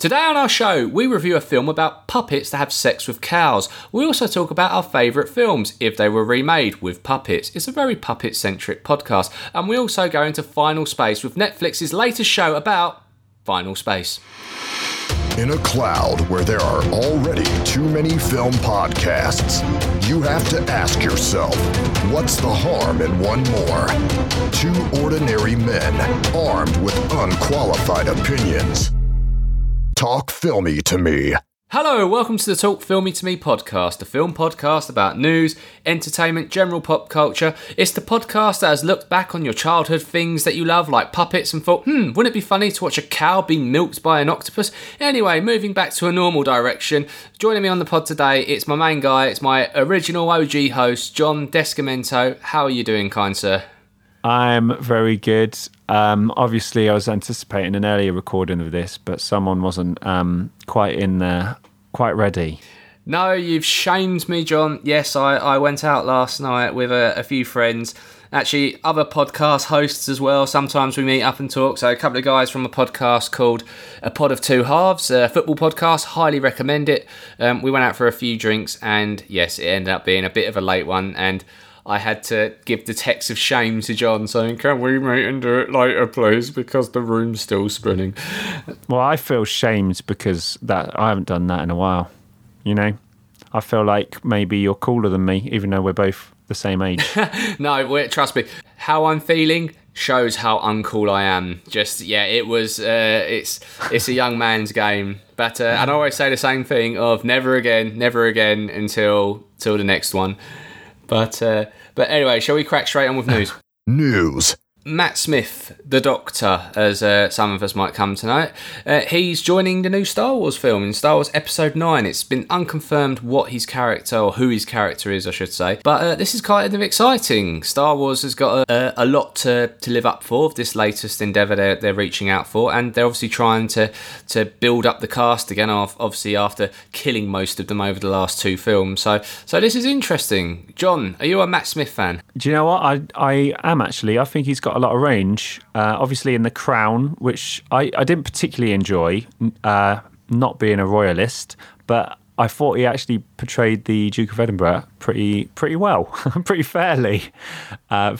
Today on our show, we review a film about puppets that have sex with cows. We also talk about our favourite films, if they were remade with puppets. It's a very puppet centric podcast. And we also go into Final Space with Netflix's latest show about Final Space. In a cloud where there are already too many film podcasts, you have to ask yourself what's the harm in one more? Two ordinary men armed with unqualified opinions. Talk filmy to me. Hello, welcome to the Talk Filmy to Me podcast, a film podcast about news, entertainment, general pop culture. It's the podcast that has looked back on your childhood things that you love, like puppets, and thought, hmm, wouldn't it be funny to watch a cow being milked by an octopus? Anyway, moving back to a normal direction, joining me on the pod today, it's my main guy, it's my original OG host, John Descamento. How are you doing, kind sir? I'm very good. Um, obviously, I was anticipating an earlier recording of this, but someone wasn't um, quite in there, quite ready. No, you've shamed me, John. Yes, I, I went out last night with a, a few friends. Actually, other podcast hosts as well. Sometimes we meet up and talk. So, a couple of guys from a podcast called A Pod of Two Halves, a football podcast. Highly recommend it. Um, we went out for a few drinks, and yes, it ended up being a bit of a late one. And I had to give the text of shame to John saying, Can we meet and do it later, please? Because the room's still spinning. Well, I feel shamed because that I haven't done that in a while. You know, I feel like maybe you're cooler than me, even though we're both the same age. no, wait, trust me. How I'm feeling shows how uncool I am. Just yeah, it was. Uh, it's it's a young man's game. But uh, and I always say the same thing of never again, never again until till the next one. But uh, but anyway, shall we crack straight on with news? News. Matt Smith, the Doctor, as uh, some of us might come to know, uh, he's joining the new Star Wars film in Star Wars Episode 9. It's been unconfirmed what his character, or who his character is, I should say. But uh, this is kind of exciting. Star Wars has got a, a, lot to, to live up for, this latest endeavour they're, they're reaching out for, and they're obviously trying to, to build up the cast again, obviously after killing most of them over the last two films. So, so this is interesting. John, are you a Matt Smith fan? Do you know what? I, I am actually. I think he's got got a lot of range. Uh, obviously, in The Crown, which I, I didn't particularly enjoy, uh, not being a royalist, but I thought he actually portrayed the Duke of Edinburgh pretty pretty well, pretty fairly. Uh,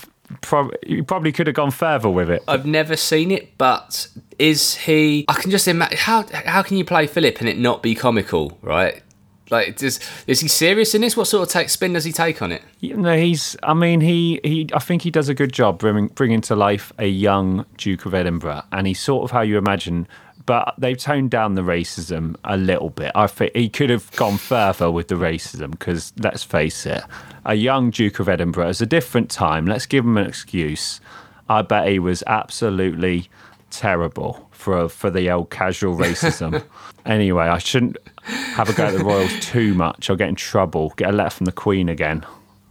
you probably could have gone further with it. I've never seen it, but is he? I can just imagine how how can you play Philip and it not be comical, right? Like, does is he serious in this? What sort of take, spin does he take on it? You know, he's. I mean, he he. I think he does a good job bringing bringing to life a young Duke of Edinburgh, and he's sort of how you imagine. But they've toned down the racism a little bit. I think he could have gone further with the racism because let's face it, a young Duke of Edinburgh is a different time. Let's give him an excuse. I bet he was absolutely terrible for for the old casual racism. anyway, I shouldn't have a go at the Royals too much. I'll get in trouble. Get a letter from the Queen again.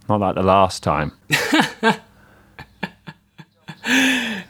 Not like the last time.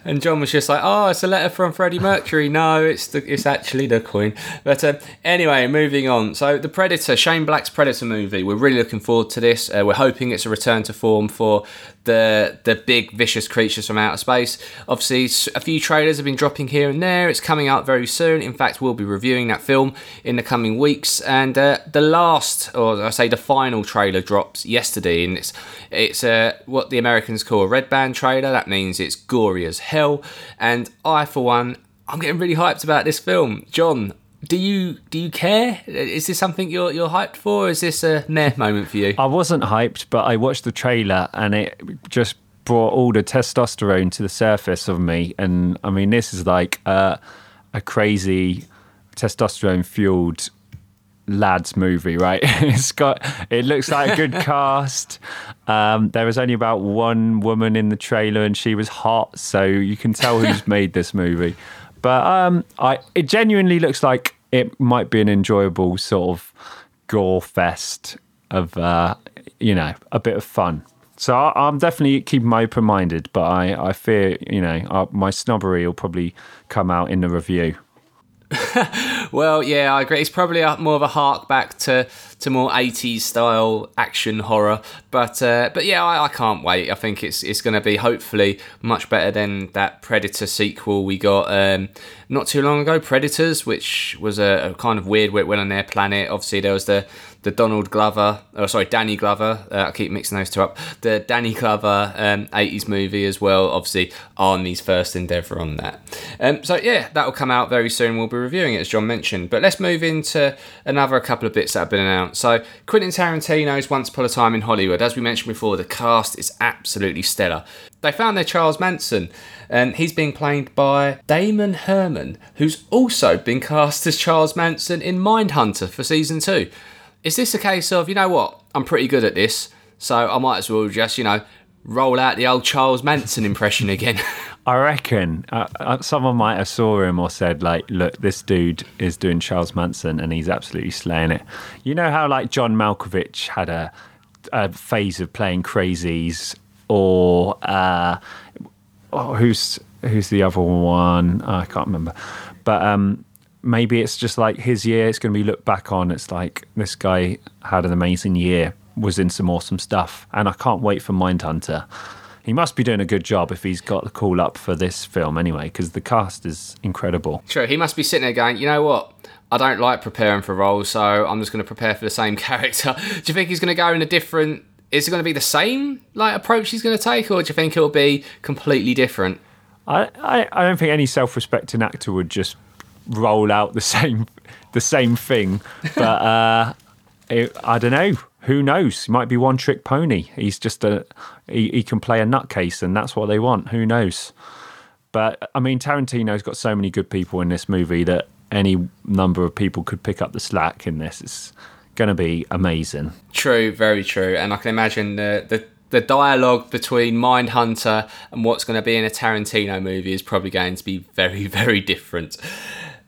and John was just like, "Oh, it's a letter from Freddie Mercury." No, it's the, it's actually the Queen. But uh, anyway, moving on. So the Predator, Shane Black's Predator movie. We're really looking forward to this. Uh, we're hoping it's a return to form for the the big vicious creatures from outer space. Obviously, a few trailers have been dropping here and there. It's coming out very soon. In fact, we'll be reviewing that film in the coming weeks. And uh, the last, or I say the final trailer drops yesterday, and it's it's uh, what the Americans call a red band trailer. That means it's gory as hell. And I, for one, I'm getting really hyped about this film. John, do you do you care? Is this something you're you're hyped for? is this a meh moment for you? I wasn't hyped, but I watched the trailer and it just brought all the testosterone to the surface of me. And I mean, this is like a crazy testosterone fueled lads movie, right? it's got it looks like a good cast. Um, there was only about one woman in the trailer, and she was hot, so you can tell who's made this movie. But um, I it genuinely looks like it might be an enjoyable sort of gore fest of uh, you know a bit of fun. So I, am definitely keeping my open minded, but I, I fear you know uh, my snobbery will probably come out in the review. well, yeah, I agree. It's probably a, more of a hark back to to more 80s style action horror. But uh, but yeah, I, I, can't wait. I think it's it's going to be hopefully much better than that Predator sequel we got um, not too long ago, Predators, which was a, a kind of weird went on their planet. Obviously, there was the the Donald Glover, oh sorry, Danny Glover. Uh, I keep mixing those two up. The Danny Glover um, 80s movie as well. Obviously, Arnie's first endeavour on that. Um, so yeah, that will come out very soon. We'll be reviewing it as John mentioned. But let's move into another couple of bits that have been announced. So Quentin Tarantino's Once Upon a Time in Hollywood. As we mentioned before, the cast is absolutely stellar. They found their Charles Manson, and he's being played by Damon Herriman, who's also been cast as Charles Manson in Mindhunter for season two. Is this a case of, you know what, I'm pretty good at this, so I might as well just, you know, roll out the old Charles Manson impression again? I reckon uh, uh, someone might have saw him or said, like, look, this dude is doing Charles Manson and he's absolutely slaying it. You know how, like, John Malkovich had a, a phase of playing crazies or uh, oh, who's who's the other one? Oh, I can't remember. But um, maybe it's just like his year. It's going to be looked back on. It's like this guy had an amazing year, was in some awesome stuff, and I can't wait for Mindhunter. He must be doing a good job if he's got the call up for this film anyway, because the cast is incredible. True, he must be sitting there going, you know what? I don't like preparing for roles, so I'm just going to prepare for the same character. do you think he's going to go in a different? Is it going to be the same like approach he's going to take, or do you think it'll be completely different? I, I, I don't think any self-respecting actor would just roll out the same the same thing. But uh, it, I don't know. Who knows? He might be one trick pony. He's just a he, he can play a nutcase, and that's what they want. Who knows? But I mean, Tarantino's got so many good people in this movie that any number of people could pick up the slack in this. It's going to be amazing. True, very true. And I can imagine the the the dialogue between Mindhunter and what's going to be in a Tarantino movie is probably going to be very, very different.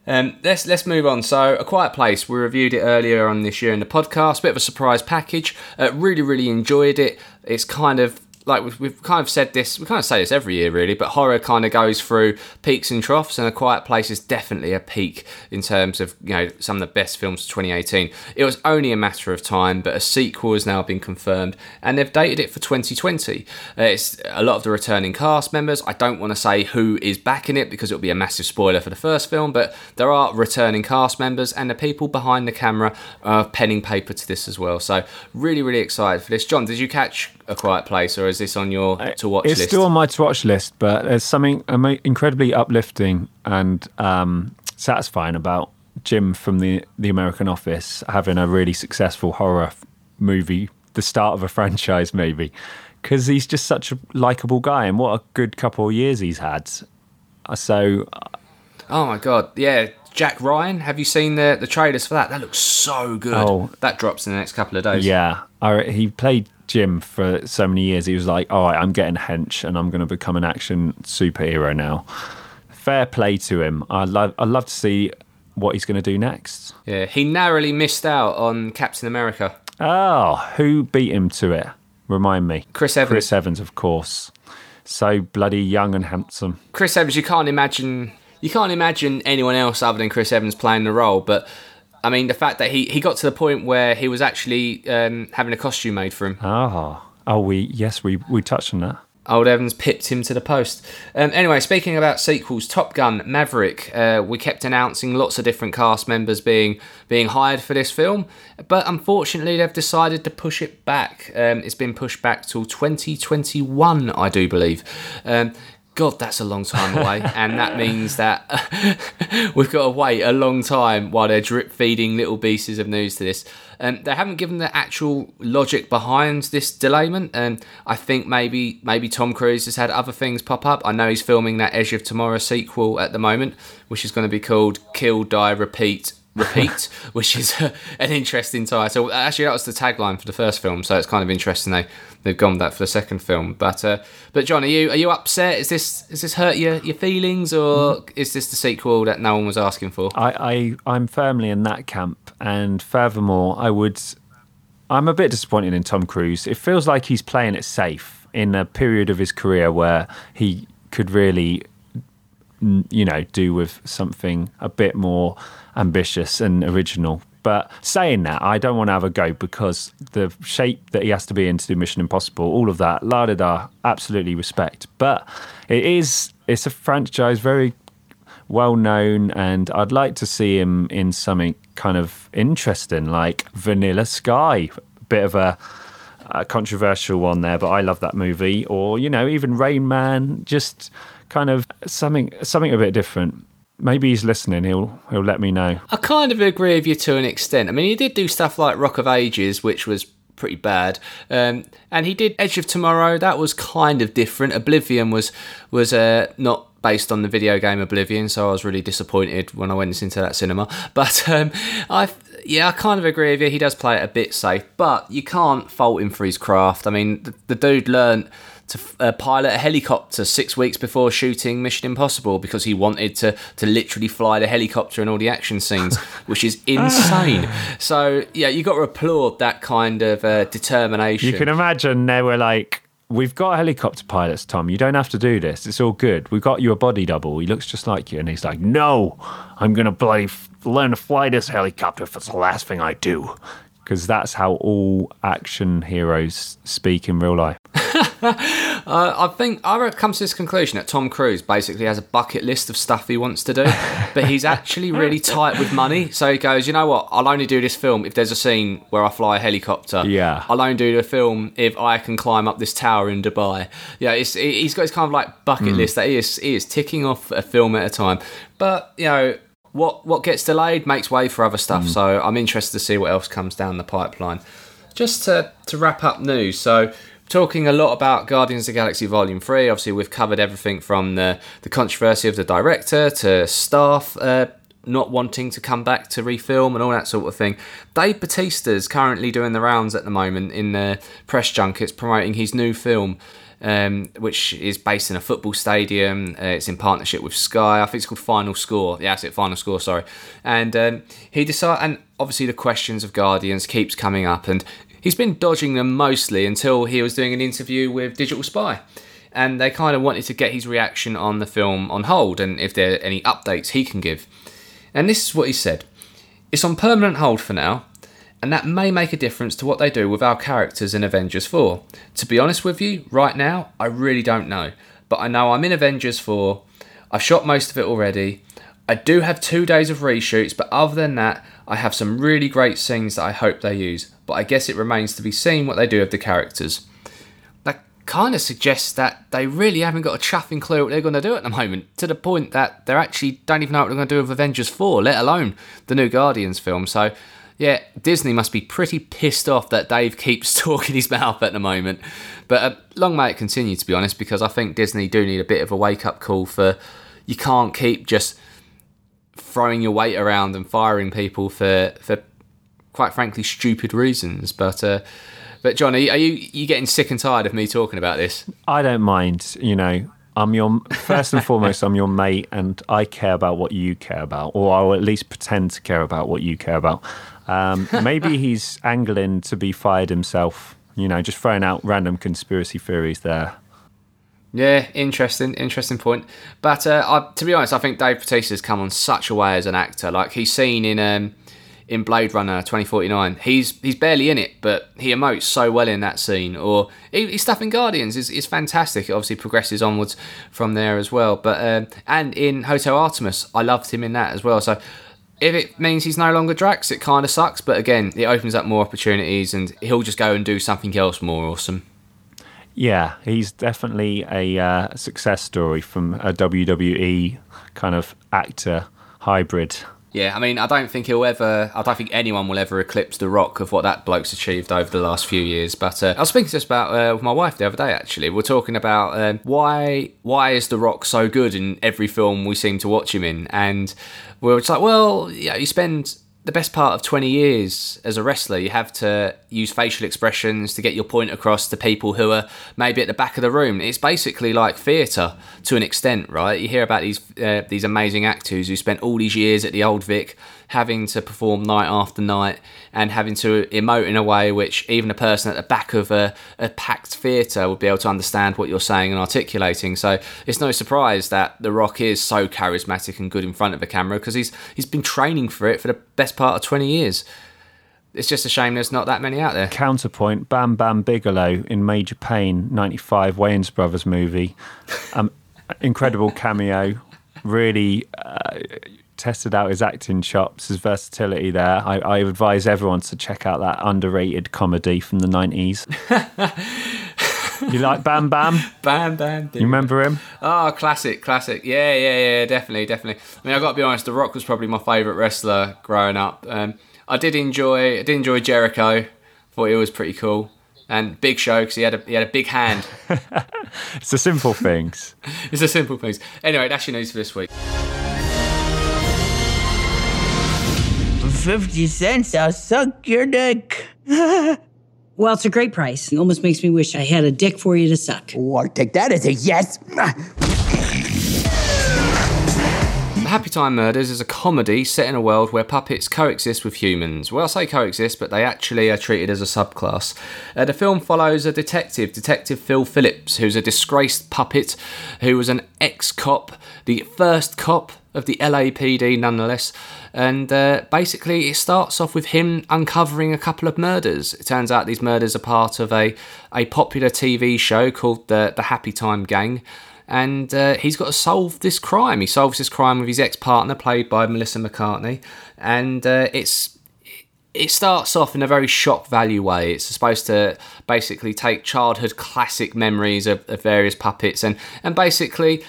Um, let's let's move on. So, A Quiet Place. We reviewed it earlier on this year in the podcast. Bit of a surprise package. Uh, really, really enjoyed it. It's kind of like we've, we've kind of said this, we kind of say this every year really, but horror kind of goes through peaks and troughs, and A Quiet Place is definitely a peak in terms of you know some of the best films of 2018. It was only a matter of time, but a sequel has now been confirmed, and they've dated it for 2020. Uh, it's a lot of the returning cast members. I don't want to say who is back in it because it'll be a massive spoiler for the first film, but there are returning cast members, and the people behind the camera are penning paper to this as well. So really, really excited for this. John, did you catch A Quiet Place, or is this on your to watch it's list? still on my to watch list, but there's something incredibly uplifting and um, satisfying about Jim from the the American Office having a really successful horror movie, the start of a franchise, maybe, because he's just such a likable guy, and what a good couple of years he's had. Uh, so, oh my god, yeah. Jack Ryan, have you seen the the trailers for that? That looks so good. Oh, that drops in the next couple of days. Yeah, I, he played Jim for so many years. He was like, "All right, I'm getting hench, and I'm going to become an action superhero now." Fair play to him. I love. I love to see what he's going to do next. Yeah, he narrowly missed out on Captain America. Oh, who beat him to it? Remind me. Chris Evans. Chris Evans, of course. So bloody young and handsome. Chris Evans, you can't imagine. You can't imagine anyone else other than Chris Evans playing the role, but I mean, the fact that he, he got to the point where he was actually um, having a costume made for him. Ah, oh, we yes, we we touched on that. Old Evans pipped him to the post. Um, anyway, speaking about sequels, Top Gun Maverick. Uh, we kept announcing lots of different cast members being being hired for this film, but unfortunately, they've decided to push it back. Um, it's been pushed back till 2021, I do believe. Um, God, that's a long time away, and that means that we've got to wait a long time while they're drip feeding little pieces of news to this. And um, they haven't given the actual logic behind this delayment, and I think maybe maybe Tom Cruise has had other things pop up. I know he's filming that Edge of Tomorrow sequel at the moment, which is going to be called Kill, Die, Repeat repeat, which is an interesting title. Actually, that was the tagline for the first film, so it's kind of interesting they they've gone that for the second film. But uh, but John, are you are you upset? Is this is this hurt your your feelings, or mm. is this the sequel that no one was asking for? I, I I'm firmly in that camp, and furthermore, I would. I'm a bit disappointed in Tom Cruise. It feels like he's playing it safe in a period of his career where he could really, you know, do with something a bit more ambitious and original. But saying that, I don't want to have a go because the shape that he has to be in to do Mission Impossible, all of that, la da da, absolutely respect. But it is, it's a franchise very well known, and I'd like to see him in something kind of interesting, like Vanilla Sky, bit of a, a controversial one there, but I love that movie. Or you know, even Rain Man, just kind of something something a bit different. Maybe he's listening. He'll he'll let me know. I kind of agree with you to an extent. I mean, he did do stuff like Rock of Ages, which was pretty bad, um, and he did Edge of Tomorrow. That was kind of different. Oblivion was was uh, not based on the video game Oblivion, so I was really disappointed when I went into that cinema. But um, I, yeah, I kind of agree with you. He does play it a bit safe, but you can't fault him for his craft. I mean, the, the dude learned to uh, pilot a helicopter six weeks before shooting Mission Impossible because he wanted to to literally fly the helicopter in all the action scenes, which is insane. so yeah, you got to applaud that kind of uh, determination. You can imagine they were like. We've got helicopter pilots, Tom. You don't have to do this. It's all good. We've got you a body double. He looks just like you. And he's like, No, I'm going to bloody f- learn to fly this helicopter if it's the last thing I do. Because that's how all action heroes speak in real life. Uh, I think I come to this conclusion that Tom Cruise basically has a bucket list of stuff he wants to do, but he's actually really tight with money. So he goes, you know what? I'll only do this film if there's a scene where I fly a helicopter. Yeah. I'll only do the film if I can climb up this tower in Dubai. Yeah, it's, he's got his kind of like bucket list that he is he is ticking off a film at a time. But you know. What, what gets delayed makes way for other stuff, so I'm interested to see what else comes down the pipeline. Just to, to wrap up news, so talking a lot about Guardians of the Galaxy Volume 3. Obviously, we've covered everything from the, the controversy of the director to staff uh, not wanting to come back to refilm and all that sort of thing. Dave Bautista's currently doing the rounds at the moment in the press junkets promoting his new film. Um, which is based in a football stadium. Uh, it's in partnership with Sky. I think it's called Final Score. Yeah, that's it. Final Score. Sorry. And um, he decided, and obviously the questions of Guardians keeps coming up, and he's been dodging them mostly until he was doing an interview with Digital Spy. And they kind of wanted to get his reaction on the film on hold and if there are any updates he can give. And this is what he said It's on permanent hold for now, and that may make a difference to what they do with our characters in Avengers 4. To be honest with you, right now, I really don't know. But I know I'm in Avengers 4, I've shot most of it already. I do have two days of reshoots, but other than that, I have some really great scenes that I hope they use. But I guess it remains to be seen what they do with the characters. That kind of suggests that they really haven't got a chuffing clue what they're going to do at the moment, to the point that they actually don't even know what they're going to do with Avengers 4, let alone the new Guardians film. So, yeah, Disney must be pretty pissed off that Dave keeps talking his mouth at the moment. But uh, long may it continue, to be honest, because I think Disney do need a bit of a wake up call for you can't keep just throwing your weight around and firing people for for quite frankly stupid reasons. But uh, but John, are you, are you you getting sick and tired of me talking about this? I don't mind, you know. I'm your first and foremost. I'm your mate, and I care about what you care about, or I'll at least pretend to care about what you care about. Um, maybe he's angling to be fired himself. You know, just throwing out random conspiracy theories there. Yeah, interesting, interesting point. But uh, I, to be honest, I think Dave Bautista has come on such a way as an actor. Like he's seen in um, in Blade Runner 2049. He's he's barely in it, but he emotes so well in that scene. Or his stuff in Guardians is, is fantastic. It obviously progresses onwards from there as well. But um, and in Hotel Artemis, I loved him in that as well. So if it means he's no longer Drax, it kind of sucks. But again, it opens up more opportunities, and he'll just go and do something else more awesome. Yeah, he's definitely a uh, success story from a WWE kind of actor hybrid. Yeah, I mean, I don't think he'll ever. I don't think anyone will ever eclipse The Rock of what that bloke's achieved over the last few years. But uh, I was speaking this about uh, with my wife the other day. Actually, we are talking about um, why why is The Rock so good in every film we seem to watch him in, and we are just like, well, yeah, you spend the best part of 20 years as a wrestler, you have to use facial expressions to get your point across to people who are maybe at the back of the room. It's basically like theatre to an extent, right? You hear about these uh, these amazing actors who spent all these years at the Old Vic having to perform night after night and having to emote in a way which even a person at the back of a, a packed theatre would be able to understand what you're saying and articulating. So it's no surprise that The Rock is so charismatic and good in front of a camera because he's he's been training for it for the best part of 20 years. It's just a shame there's not that many out there. Counterpoint: Bam Bam Bigelow in Major Payne '95 Wayans Brothers movie, um, incredible cameo. Really uh, tested out his acting chops, his versatility there. I, I advise everyone to check out that underrated comedy from the '90s. you like Bam Bam? Bam Bam. You remember him? Oh, classic, classic. Yeah, yeah, yeah, definitely, definitely. I mean, I got to be honest. The Rock was probably my favourite wrestler growing up. Um, I did enjoy, I did enjoy Jericho. Thought he was pretty cool, and Big Show because he had a he had a big hand. It's the simple things. it's the simple things. Anyway, that's your news for this week. 50 cents, I'll suck your dick. Well, it's a great price. It almost makes me wish I had a dick for you to suck. Oh, I'll take that as a yes. Happy Time Murders is a comedy set in a world where puppets coexist with humans. Well, I say coexist, but they actually are treated as a subclass. Uh, the film follows a detective, Detective Phil Philips, who's a disgraced puppet who was an ex cop, the first cop of the LAPD nonetheless. And uh, basically, it starts off with him uncovering a couple of murders. It turns out these murders are part of a, a popular TV show called the, the Happy Time Gang and uh, he's got to solve this crime. He solves this crime with his ex-partner, played by Melissa McCarthy, and uh, it's it starts off in a very shock value way. It's supposed to basically take childhood classic memories of, of various puppets and and basically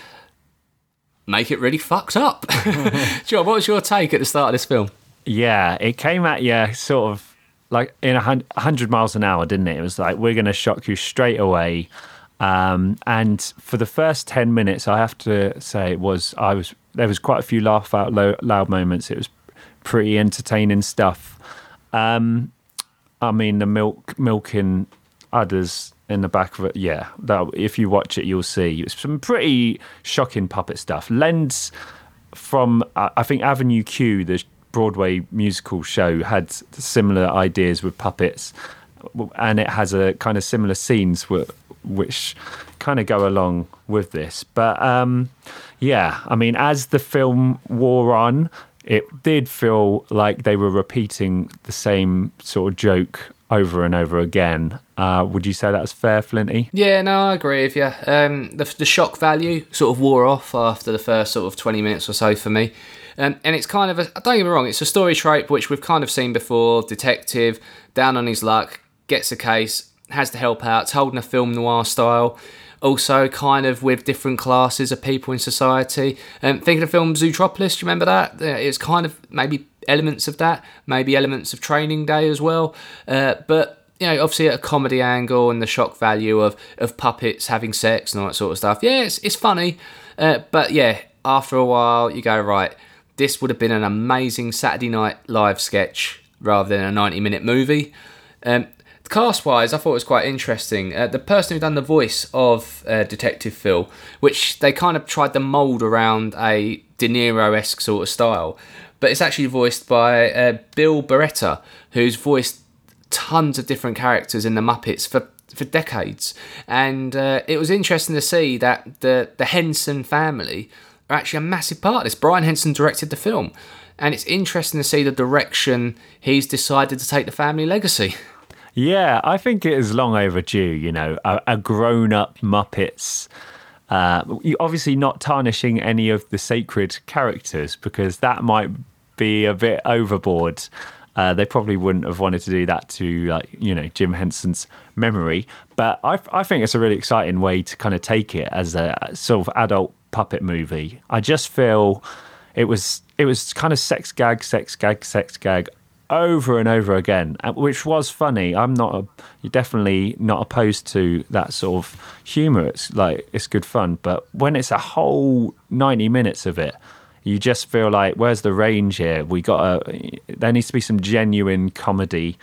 make it really fucked up. John, what was your take at the start of this film? Yeah, it came at you sort of like in a 100 miles an hour, didn't it? It was like, we're going to shock you straight away. Um, and for the first 10 minutes, I have to say it was, I was, there was quite a few laugh out lo- loud moments. It was pretty entertaining stuff. Um, I mean, the milk, milking udders in the back of it. Yeah, that, if you watch it, you'll see some pretty shocking puppet stuff. Lens from, uh, I think Avenue Q, the Broadway musical show, had similar ideas with puppets, and it has a kind of similar scenes which kind of go along with this. But um, yeah, I mean, as the film wore on, it did feel like they were repeating the same sort of joke over and over again. Uh, would you say that's fair, Flinty? Yeah, no, I agree with you. Um, the, the shock value sort of wore off after the first sort of 20 minutes or so for me. Um, and it's kind of a, don't get me wrong, it's a story trope which we've kind of seen before. Detective, down on his luck, gets a case, has to help out, told in a film noir style. Also, kind of with different classes of people in society. Um, think of the film Zootropolis, do you remember that? Uh, it's kind of maybe elements of that, maybe elements of Training Day as well. Uh, but you know, obviously a comedy angle and the shock value of of puppets having sex and all that sort of stuff. Yeah, it's, it's funny, uh, but yeah, after a while you go right. This would have been an amazing Saturday Night Live sketch rather than a ninety minute movie. Um, cast wise, I thought it was quite interesting. Uh, the person who done the voice of uh, Detective Phil, which they kind of tried to mould around a De Niro esque sort of style, but it's actually voiced by uh, Bill Barretta, who's voiced tons of different characters in the Muppets for for decades, and uh, it was interesting to see that the the Henson family are actually a massive part of this. Brian Henson directed the film, and it's interesting to see the direction he's decided to take the family legacy. Yeah, I think it is long overdue. You know, a, a grown-up Muppets. Uh, obviously, not tarnishing any of the sacred characters because that might be a bit overboard. Uh, they probably wouldn't have wanted to do that to, like, you know, Jim Henson's memory. But I, I think it's a really exciting way to kind of take it as a sort of adult puppet movie. I just feel it was it was kind of sex gag, sex gag, sex gag over and over again, uh, which was funny. I'm not a, you're definitely not opposed to that sort of humor. It's like it's good fun, but when it's a whole 90 minutes of it, you just feel like where's the range here? We got a there needs to be some genuine comedy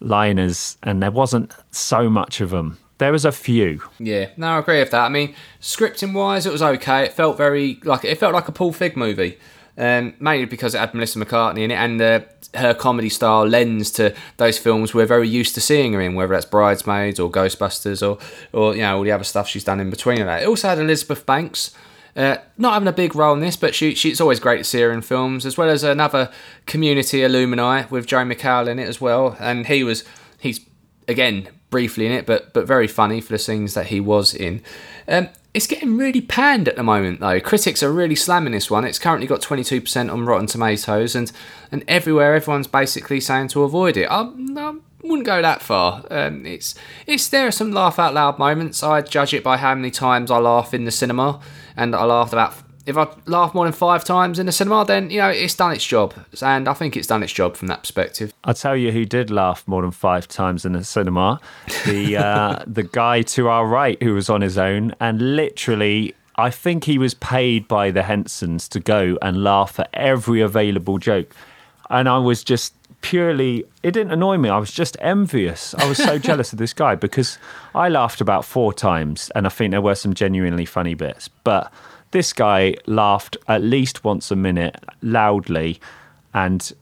liners, and there wasn't so much of them. There was a few. Yeah, no, I agree with that. I mean, scripting wise, it was okay. It felt very like it felt like a Paul Feig movie. um, mainly because it had Melissa McCarthy in it, and uh, her comedy style lends to those films we're very used to seeing her in, whether that's Bridesmaids or Ghostbusters or or you know all the other stuff she's done in between that. It also had Elizabeth Banks. Uh, not having a big role in this, but she, she, it's always great to see her in films, as well as another community alumni with Joel McHale in it as well. And he was, he's again briefly in it, but but very funny for the scenes that he was in. Um, it's getting really panned at the moment, though. Critics are really slamming this one. It's currently got 22% on Rotten Tomatoes, and, and everywhere everyone's basically saying to avoid it. I, I wouldn't go that far. Um, it's it's there are some laugh out loud moments. I judge it by how many times I laugh in the cinema, and I laughed about. If I laugh more than five times in the cinema, then you know it's done its job, and I think it's done its job from that perspective. I'll tell you who did laugh more than five times in the cinema. The uh, the guy to our right who was on his own and literally I think he was paid by the Hensons to go and laugh at every available joke. And I was just purely it didn't annoy me. I was just envious. I was so jealous of this guy because I laughed about four times and I think there were some genuinely funny bits. But this guy laughed at least once a minute loudly and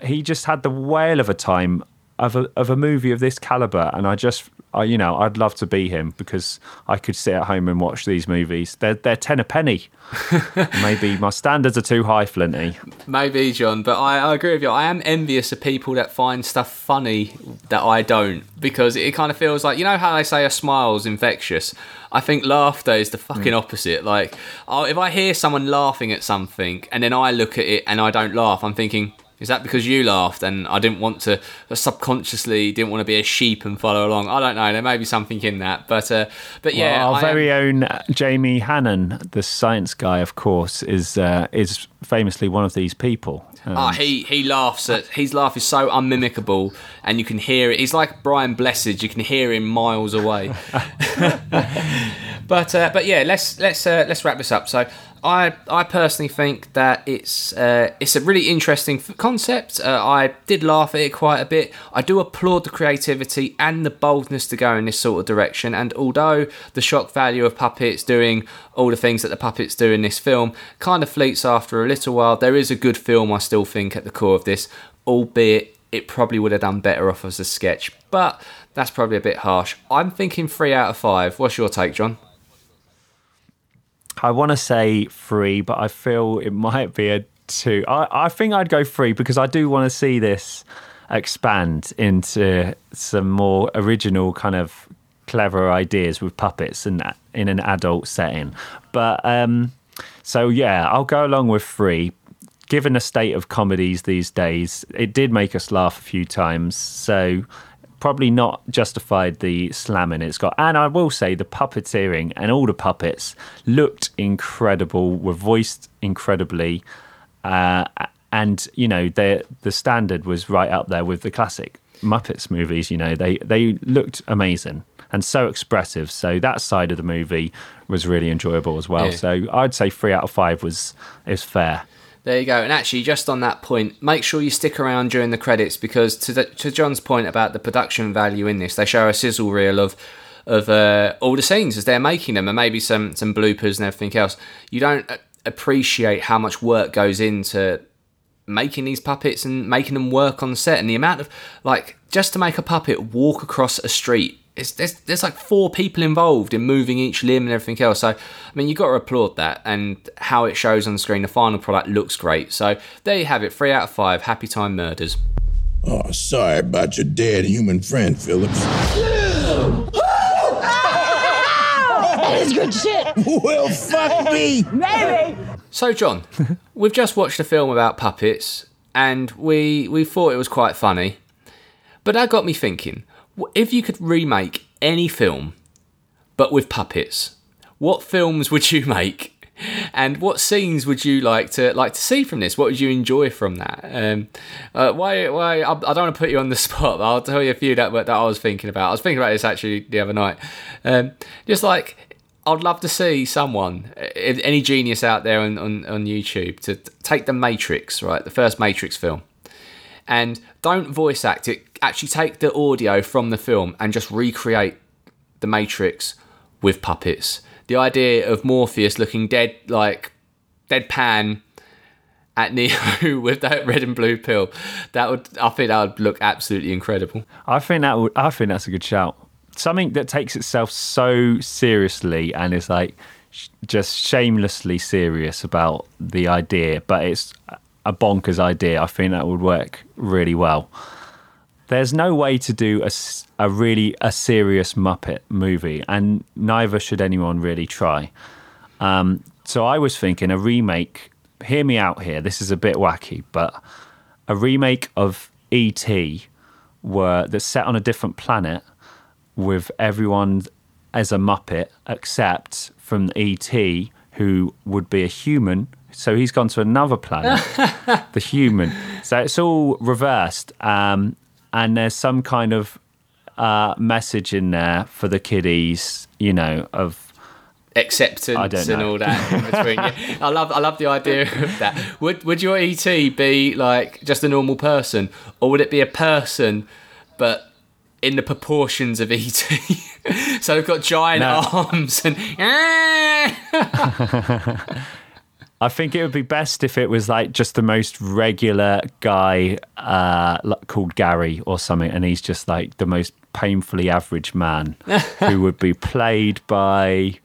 he just had the whale of a time of a of a movie of this caliber, and I just, I, you know, I'd love to be him because I could sit at home and watch these movies. They're they're ten a penny. Maybe my standards are too high, Flinty. Maybe, John, but I, I agree with you. I am envious of people that find stuff funny that I don't because it kind of feels like, you know how they say a smile's infectious? I think laughter is the fucking mm. opposite. Like, oh, if I hear someone laughing at something and then I look at it and I don't laugh, I'm thinking, is that because you laughed and I didn't want to subconsciously didn't want to be a sheep and follow along? I don't know. There may be something in that, but uh, but yeah, Well, our I very am- own Jamie Hannon, the science guy, of course, is uh, is famously one of these people. Um, Ah, he he laughs at his laugh is so unmimicable, and you can hear it. He's like Brian Blessed; you can hear him miles away. but uh, but yeah, let's let's uh, let's wrap this up. So I I personally think that it's uh, it's a really interesting concept. Uh, I did laugh at it quite a bit. I do applaud the creativity and the boldness to go in this sort of direction. And although the shock value of puppets doing all the things that the puppets do in this film kind of fleets after a little while, there is a good film. I still think at the core of this, albeit it probably would have done better off as a sketch. But that's probably a bit harsh. I'm thinking three out of five. What's your take, John? I want to say three, but I feel it might be a two. I, I think I'd go three because I do want to see this expand into some more original kind of clever ideas with puppets and in an adult setting. But um, so yeah, I'll go along with three. Given the state of comedies these days, it did make us laugh a few times. So probably not justified the slamming it's got. And I will say the puppeteering and all the puppets looked incredible, were voiced incredibly, uh, and you know the the standard was right up there with the classic Muppets movies. You know they they looked amazing and so expressive. So that side of the movie was really enjoyable as well. Yeah. So I'd say three out of five was is fair. There you go. And actually, just on that point, make sure you stick around during the credits because, to, the, to John's point about the production value in this, they show a sizzle reel of of uh, all the scenes as they're making them, and maybe some some bloopers and everything else. You don't uh, appreciate how much work goes into making these puppets and making them work on set, and the amount of like just to make a puppet walk across a street. It's, there's, there's like four people involved in moving each limb and everything else. So, I mean, you've got to applaud that and how it shows on the screen. The final product looks great. So, there you have it. Three out of five. Happy Time Murders. Oh, sorry about your dead human friend, Philips. That is good shit. well, fuck me. Maybe. So, John, we've just watched a film about puppets and we, we thought it was quite funny. But that got me thinking wh- if you could remake any film but with puppets, what films would you make? And what scenes would you like to like to see from this? What would you enjoy from that? Um, uh, why? Why? I, I don't want to put you on the spot. But I'll tell you a few that that I was thinking about. I was thinking about this actually the other night. Um, just like I'd love to see someone, any genius out there on, on, on YouTube, to take the Matrix, right, the first Matrix film, and don't voice act it. Actually, take the audio from the film and just recreate the Matrix with puppets. The idea of Morpheus looking dead, like deadpan, at Neo with that red and blue pill. That would, I think, that would look absolutely incredible. I think that would, I think that's a good shout. Something that takes itself so seriously and is like just shamelessly serious about the idea, but it's a bonkers idea. I think that would work really well. There's no way to do a, a really a serious Muppet movie, and neither should anyone really try. Um, so I was thinking a remake. Hear me out here. This is a bit wacky, but a remake of E.T. were that's set on a different planet with everyone as a Muppet, except from E.T., who would be a human. So he's gone to another planet, the human. So it's all reversed, um, and there's some kind of uh, message in there for the kiddies, you know, of acceptance and know. all that in between. yeah. I love I love the idea of that. Would would your ET be like just a normal person, or would it be a person but in the proportions of ET? so they've got giant No. arms and I think it would be best if it was like just the most regular guy uh, called Gary or something, and he's just like the most painfully average man who would be played by.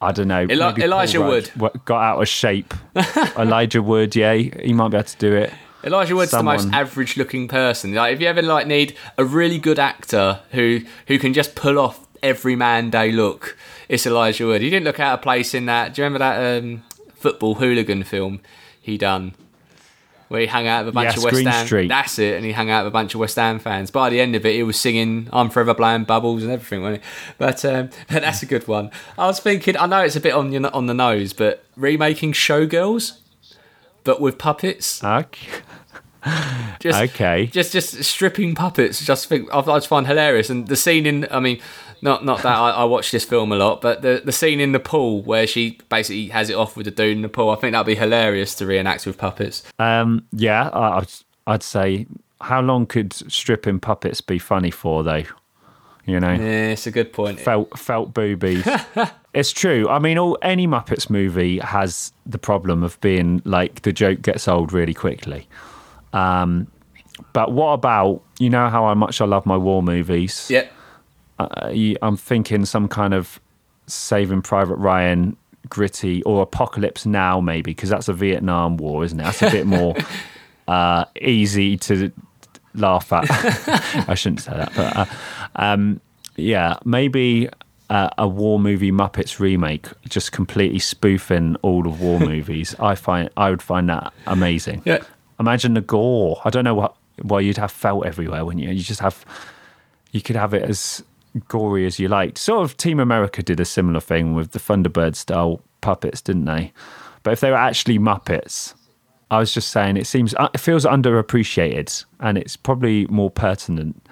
I don't know. Eli- Elijah Wood. Got out of shape. Elijah Wood, yeah, he might be able to do it. Elijah Wood's the most average looking person. Like if you ever like need a really good actor who who can just pull off every man day look, it's Elijah Wood. He didn't look out of place in that. Do you remember that um, football hooligan film he done? Where he hung out with a bunch Yes, of West Green Ham. Street. That's it, and he hung out with a bunch of West Ham fans. By the end of it, he was singing "I'm Forever Blowing Bubbles" and everything, wasn't he? But, um, but that's a good one. I was thinking, I know it's a bit on your, on the nose, but remaking Showgirls, but with puppets. Okay. Just, Okay. Just just stripping puppets. Just think I, I just find hilarious. And the scene in I mean, not not that I, I watch this film a lot, but the the scene in the pool where she basically has it off with the dude in the pool. I think that'd be hilarious to reenact with puppets. Um, yeah, I- I'd, I'd say how long could stripping puppets be funny for, though? You know? Yeah, it's a good point. felt felt boobies. it's true. I mean, all any Muppets movie has the problem of being like the joke gets old really quickly. Um, but what about you know how much I love my war movies? Yeah. Uh, I'm thinking some kind of Saving Private Ryan gritty or Apocalypse Now maybe because that's a Vietnam War, isn't it? That's a bit more uh, easy to laugh at. I shouldn't say that, but uh, um, yeah, maybe uh, a war movie Muppets remake, just completely spoofing all of war movies. I find I would find that amazing. Yeah. Imagine the gore. I don't know what why you'd have felt everywhere when you you just have you could have it as gory as you liked. Sort of Team America did a similar thing with the Thunderbird style puppets, didn't they? But if they were actually Muppets, I was just saying it seems uh, it feels underappreciated, and it's probably more pertinent.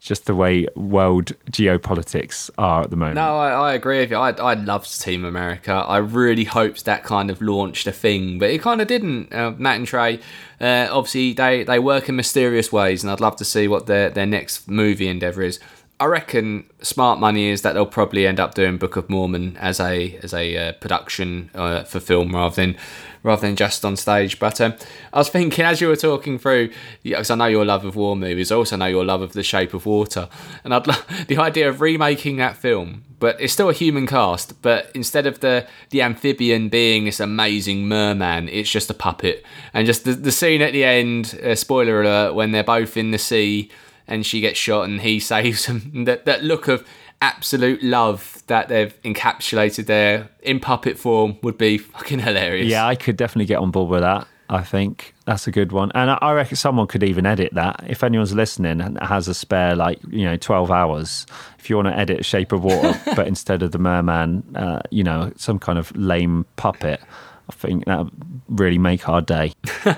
Just the way world geopolitics are at the moment. No, I, I agree with you. I, I loved Team America. I really hoped that kind of launched a thing, but it kind of didn't. Uh, Matt and Trey, uh, obviously, they, they work in mysterious ways, and I'd love to see what their, their next movie endeavour is. I reckon smart money is that they'll probably end up doing Book of Mormon as a as a uh, production uh, for film rather than rather than just on stage. But um, I was thinking as you were talking through, because I know your love of war movies, I also know your love of The Shape of Water, and I'd lo- the idea of remaking that film, but it's still a human cast, but instead of the the amphibian being this amazing merman, it's just a puppet, and just the the scene at the end, uh, spoiler alert, when they're both in the sea and she gets shot and he saves them. That that look of absolute love that they've encapsulated there in puppet form would be fucking hilarious. Yeah, I could definitely get on board with that. I think that's a good one, and I- I reckon someone could even edit that. If anyone's listening and has a spare, like you know, twelve hours, if you want to edit Shape of Water, but instead of the merman, uh, you know, some kind of lame puppet, I think that would really make our day.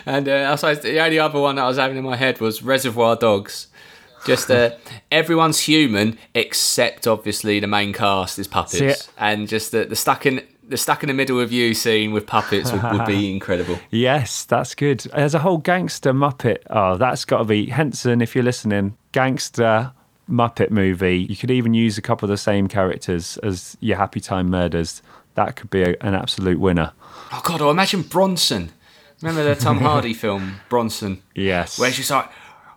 And uh, I suppose the only other one that I was having in my head was Reservoir Dogs. Just uh, everyone's human except obviously the main cast is puppets, See and just the, the stuck in the stuck in the middle of you scene with puppets would, would be incredible. Yes, that's good. There's a whole gangster Muppet. Oh, that's got to be Henson if you're listening. Gangster Muppet movie. You could even use a couple of the same characters as your Happy Time Murders. That could be a, an absolute winner. Oh god, or imagine Bronson. Remember the Tom Hardy film Bronson, Yes. where she's like,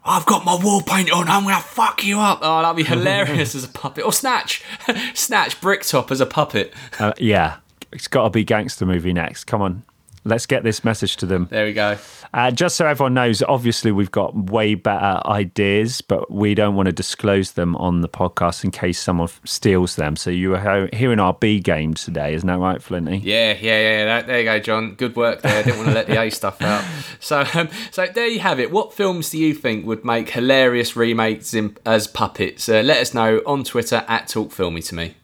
"I've got my wall paint on. I'm gonna fuck you up." Oh, that'd be hilarious as a puppet. Or Snatch, Snatch Bricktop as a puppet. Uh, yeah. It's got to be gangster movie next. Come on. Let's get this message to them. There we go. Uh, just so everyone knows, obviously we've got way better ideas, but we don't want to disclose them on the podcast in case someone steals them. So you are he- hearing our B game today, isn't that right, Flinty? Yeah, yeah, yeah. That, there you go, John. Good work there. I didn't want to let the A stuff out. So, um, so there you have it. What films do you think would make hilarious remakes in, as puppets? Uh, let us know on Twitter at Talk Filmy to me.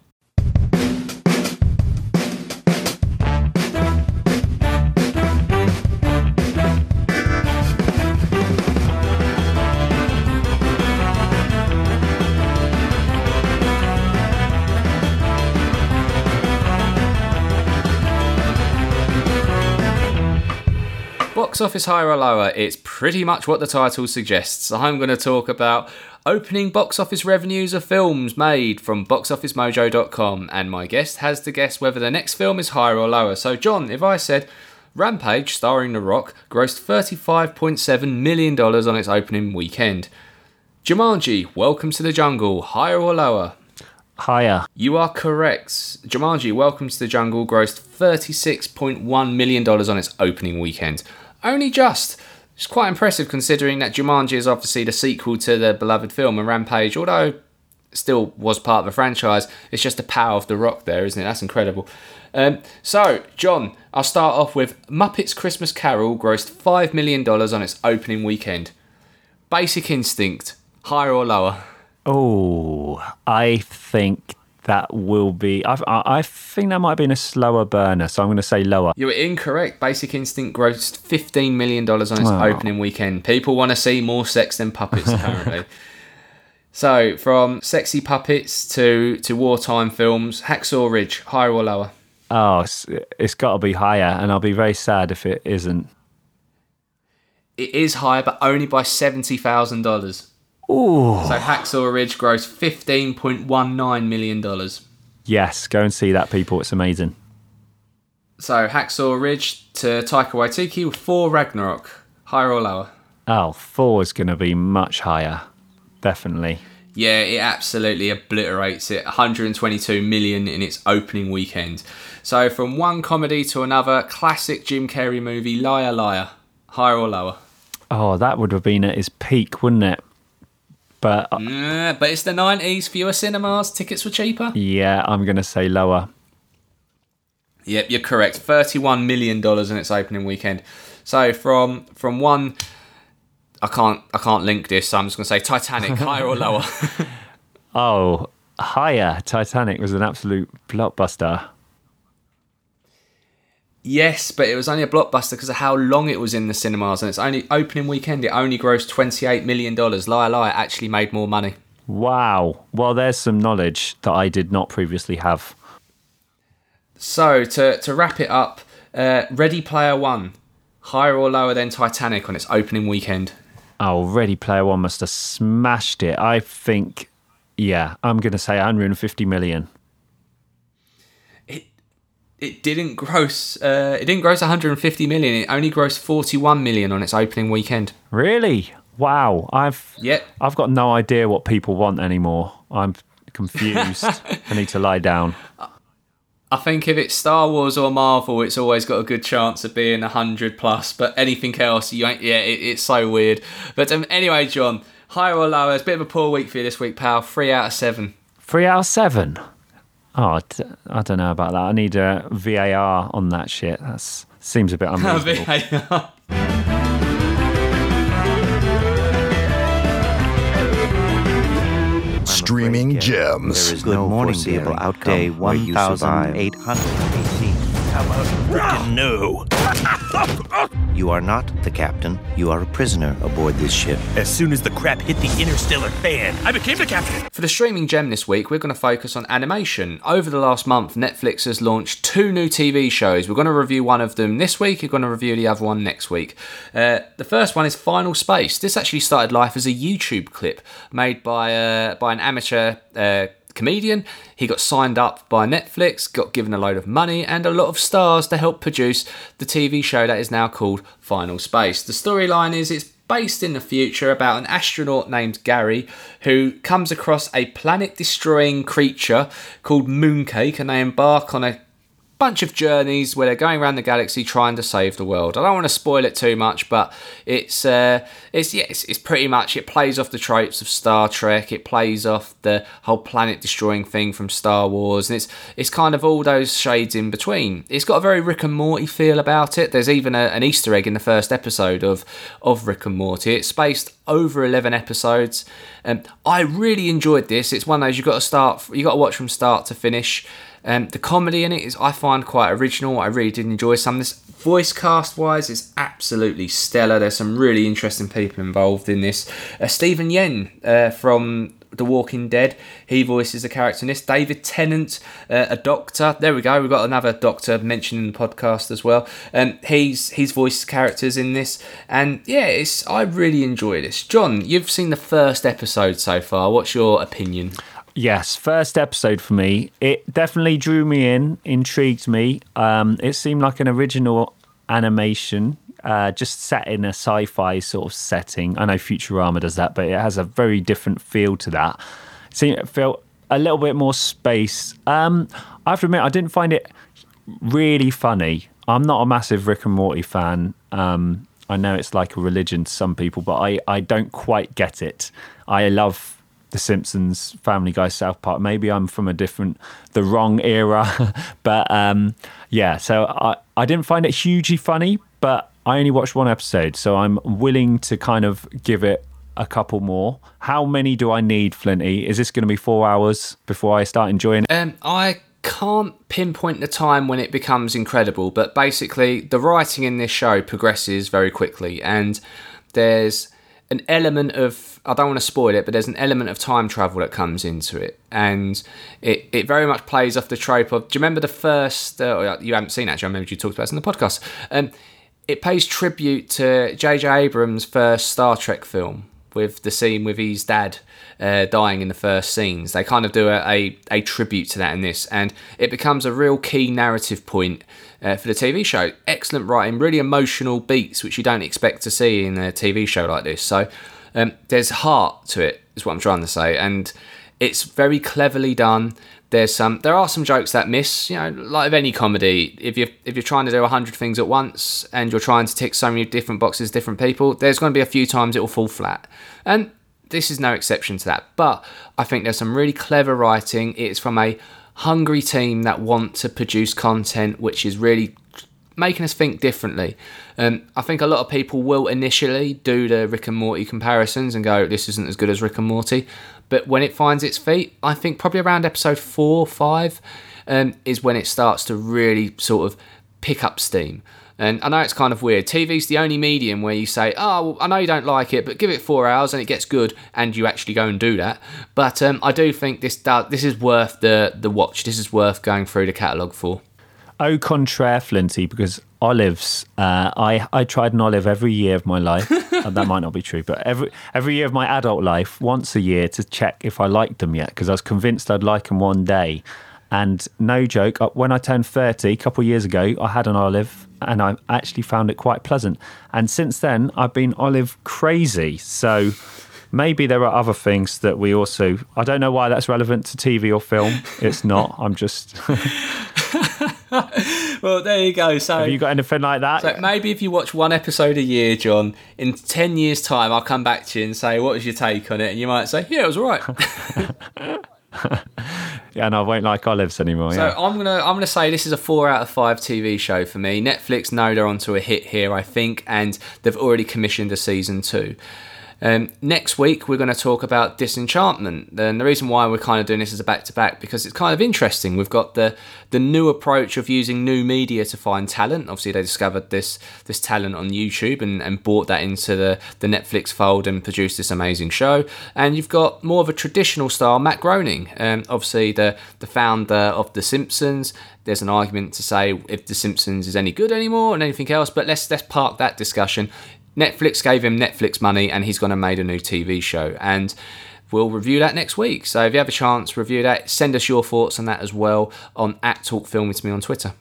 Box office higher or lower, it's pretty much what the title suggests. I'm going to talk about opening box office revenues of films made from boxofficemojo.com, and my guest has to guess whether the next film is higher or lower. So, John, if I said Rampage, starring The Rock, grossed $35.7 million on its opening weekend. Jumanji, Welcome to the Jungle, higher or lower? Higher. You are correct. Jumanji, Welcome to the Jungle grossed $36.1 million on its opening weekend. Only just. It's quite impressive considering that Jumanji is obviously the sequel to the beloved film, and Rampage, although still was part of the franchise, it's just the power of The Rock there, isn't it? That's incredible. Um, so, John, I'll start off with Muppets Christmas Carol grossed $5 million on its opening weekend. Basic Instinct, higher or lower? Oh, I think that will be. I, I I think that might have been a slower burner, so I'm going to say lower. You were incorrect. Basic Instinct grossed $15 million on its Wow. opening weekend. People want to see more sex than puppets, apparently. so, from sexy puppets to, to wartime films, Hacksaw Ridge, higher or lower? Oh, it's, it's got to be higher, and I'll be very sad if it isn't. It is higher, but only by $70,000. Ooh. So, Hacksaw Ridge grossed $15.19 million. Yes, go and see that, people. It's amazing. So, Hacksaw Ridge to Taika Waititi with Thor Ragnarok, higher or lower? Oh, Thor is going to be much higher. Definitely. Yeah, it absolutely obliterates it. 122 million in its opening weekend. So from one comedy to another, classic Jim Carrey movie, Liar Liar, higher or lower? Oh, that would have been at his peak, wouldn't it? But uh, but it's the 90s, fewer cinemas, tickets were cheaper. yeah, I'm going to say lower. Yep, you're correct. 31 million dollars in its opening weekend. So from from one, I can't I can't link this. So I'm just gonna say Titanic, higher or lower? Oh, higher. Titanic was an absolute blockbuster. Yes, but it was only a blockbuster because of how long it was in the cinemas, and its only opening weekend it only grossed twenty eight million dollars. Liar Liar actually made more money. Wow. Well, there's some knowledge that I did not previously have. So to to wrap it up, uh, Ready Player One, higher or lower than Titanic on its opening weekend? Oh, Ready Player One must have smashed it. I think, yeah, I'm going to say 150 million. It didn't gross. Uh, it didn't gross one hundred and fifty million. It only grossed forty one million on its opening weekend. Really? Wow. I've Yep. I've got no idea what people want anymore. I'm confused. I need to lie down. I think if it's Star Wars or Marvel, it's always got a good chance of being hundred plus. But anything else, you ain't. Yeah, it, it's so weird. But um, anyway, John, higher or lower? It's a bit of a poor week for you this week, pal. Three out of seven. Three out of seven. Oh, d- I don't know about that. I need a VAR on that shit. That seems a bit unreasonable. Streaming gems. There is no morning, foreseeable dearie. outcome Day where you survive. 1818. No. You are not the captain. You are a prisoner aboard this ship. As soon as the crap hit the interstellar fan, I became the captain. For the streaming gem this week, we're going to focus on animation. Over the last month, Netflix has launched two new TV shows. We're going to review one of them this week. We're going to review the other one next week. Uh, the first one is Final Space. This actually started life as a YouTube clip made by uh, by an amateur. Uh, comedian. He got signed up by Netflix, got given a load of money and a lot of stars to help produce the TV show that is now called Final Space. The storyline is it's based in the future about an astronaut named Gary who comes across a planet destroying creature called Mooncake and they embark on a bunch of journeys where they're going around the galaxy trying to save the world. I don't want to spoil it too much, but it's uh, it's yeah, it's, it's pretty much it plays off the tropes of Star Trek. It plays off the whole planet destroying thing from Star Wars, and it's it's kind of all those shades in between. It's got a very Rick and Morty feel about it. There's even a, an Easter egg in the first episode of of Rick and Morty. It's spaced over 11 episodes. Um, I really enjoyed this. It's one of those you've got to start, you got to watch from start to finish. Um, the comedy in it is I find quite original. I really did enjoy some of this. Voice cast wise, it's absolutely stellar. There's some really interesting people involved in this. Uh, Steven Yeun uh, from The Walking Dead, he voices a character in this. David Tennant, uh, a doctor. There we go. We've got another doctor mentioned in the podcast as well. Um, he's he's voiced characters in this, and yeah, it's I really enjoy this. John, you've seen the first episode so far. What's your opinion? Yes, first episode for me. It definitely drew me in, intrigued me. Um, it seemed like an original animation, uh, just set in a sci-fi sort of setting. I know Futurama does that, but it has a very different feel to that. It felt a little bit more space. Um, I have to admit, I didn't find it really funny. I'm not a massive Rick and Morty fan. Um, I know it's like a religion to some people, but I, I don't quite get it. I love the Simpsons, Family Guy, South Park. Maybe I'm from a different, the wrong era, but um, yeah. So I I didn't find it hugely funny, but I only watched one episode, so I'm willing to kind of give it a couple more. How many do I need, Flinty? Is this going to be four hours before I start enjoying it? Um, I can't pinpoint the time when it becomes incredible, but basically the writing in this show progresses very quickly, and there's an element of I don't want to spoil it, but there's an element of time travel that comes into it, and it, it very much plays off the trope of. Do you remember the first? Uh, you haven't seen it, actually. I remember you talked about this in the podcast. Um, it pays tribute to J.J. Abrams' first Star Trek film with the scene with his dad uh, dying in the first scenes. They kind of do a, a, a, tribute to that in this, and it becomes a real key narrative point uh, for the TV show. Excellent writing, really emotional beats, which you don't expect to see in a TV show like this. So um, there's heart to it, is what I'm trying to say, and it's very cleverly done. There's some, there are some jokes that miss, you know, like of any comedy. If you if you're trying to do a hundred things at once and you're trying to tick so many different boxes, different people, there's going to be a few times it will fall flat, and this is no exception to that. But I think there's some really clever writing. It's from a hungry team that want to produce content which is really making us think differently. Um, I think a lot of people will initially do the Rick and Morty comparisons and go, this isn't as good as Rick and Morty. But when it finds its feet, I think probably around episode four, or five, um, is when it starts to really sort of pick up steam. And I know it's kind of weird. TV's the only medium where you say, "Oh, well, I know you don't like it, but give it four hours and it gets good," and you actually go and do that. But um, I do think this does, this is worth the the watch. This is worth going through the catalogue for. Au contraire, Flinty, because olives. Uh, I I tried an olive every year of my life. that might not be true, but every every year of my adult life, once a year, to check if I liked them yet, because I was convinced I'd like them one day. And no joke, uh, when I turned 30 a couple of years ago, I had an olive and I actually found it quite pleasant. And since then, I've been olive crazy. So maybe there are other things that we also. I don't know why that's relevant to TV or film. It's not. I'm just. well, there you go. So, have you got anything like that? So maybe if you watch one episode a year, John, in ten years' time, I'll come back to you and say, "What was your take on it?" And you might say, "Yeah, it was all right." yeah, and I won't like olives anymore. So yeah. I'm gonna I'm gonna say this is a four out of five TV show for me. Netflix know they're onto a hit here, I think, and they've already commissioned a season two. Um, next week, we're going to talk about Disenchantment. And the reason why we're kind of doing this as a back to back because it's kind of interesting. We've got the the new approach of using new media to find talent. Obviously, they discovered this this talent on YouTube and, and brought that into the, the Netflix fold and produced this amazing show. And you've got more of a traditional style, Matt Groening, um, obviously the the founder of The Simpsons. There's an argument to say if The Simpsons is any good anymore and anything else, but let's let's park that discussion. Netflix gave him Netflix money and he's gone and made a new TV show. And we'll review that next week. So if you have a chance, review that. Send us your thoughts on that as well on at Talk Film with me on Twitter.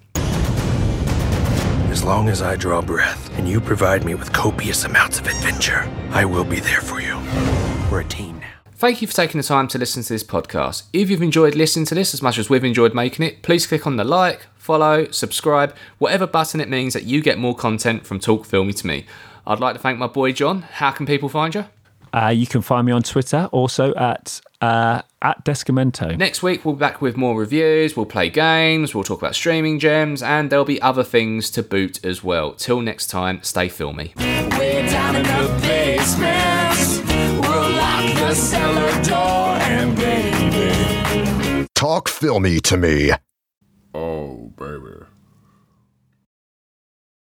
As long as I draw breath and you provide me with copious amounts of adventure, I will be there for you. We're a team now. Thank you for taking the time to listen to this podcast. If you've enjoyed listening to this as much as we've enjoyed making it, please click on the like, follow, subscribe, whatever button it means that you get more content from Talk Filmy to me. I'd like to thank my boy John. How can people find you? Uh, you can find me on Twitter also at uh, at Descamento. Next week, we'll be back with more reviews, we'll play games, we'll talk about streaming gems, and there'll be other things to boot as well. Till next time, stay filmy. Way down in the basement, we'll lock the cellar door and baby. Talk filmy to me. Oh, baby.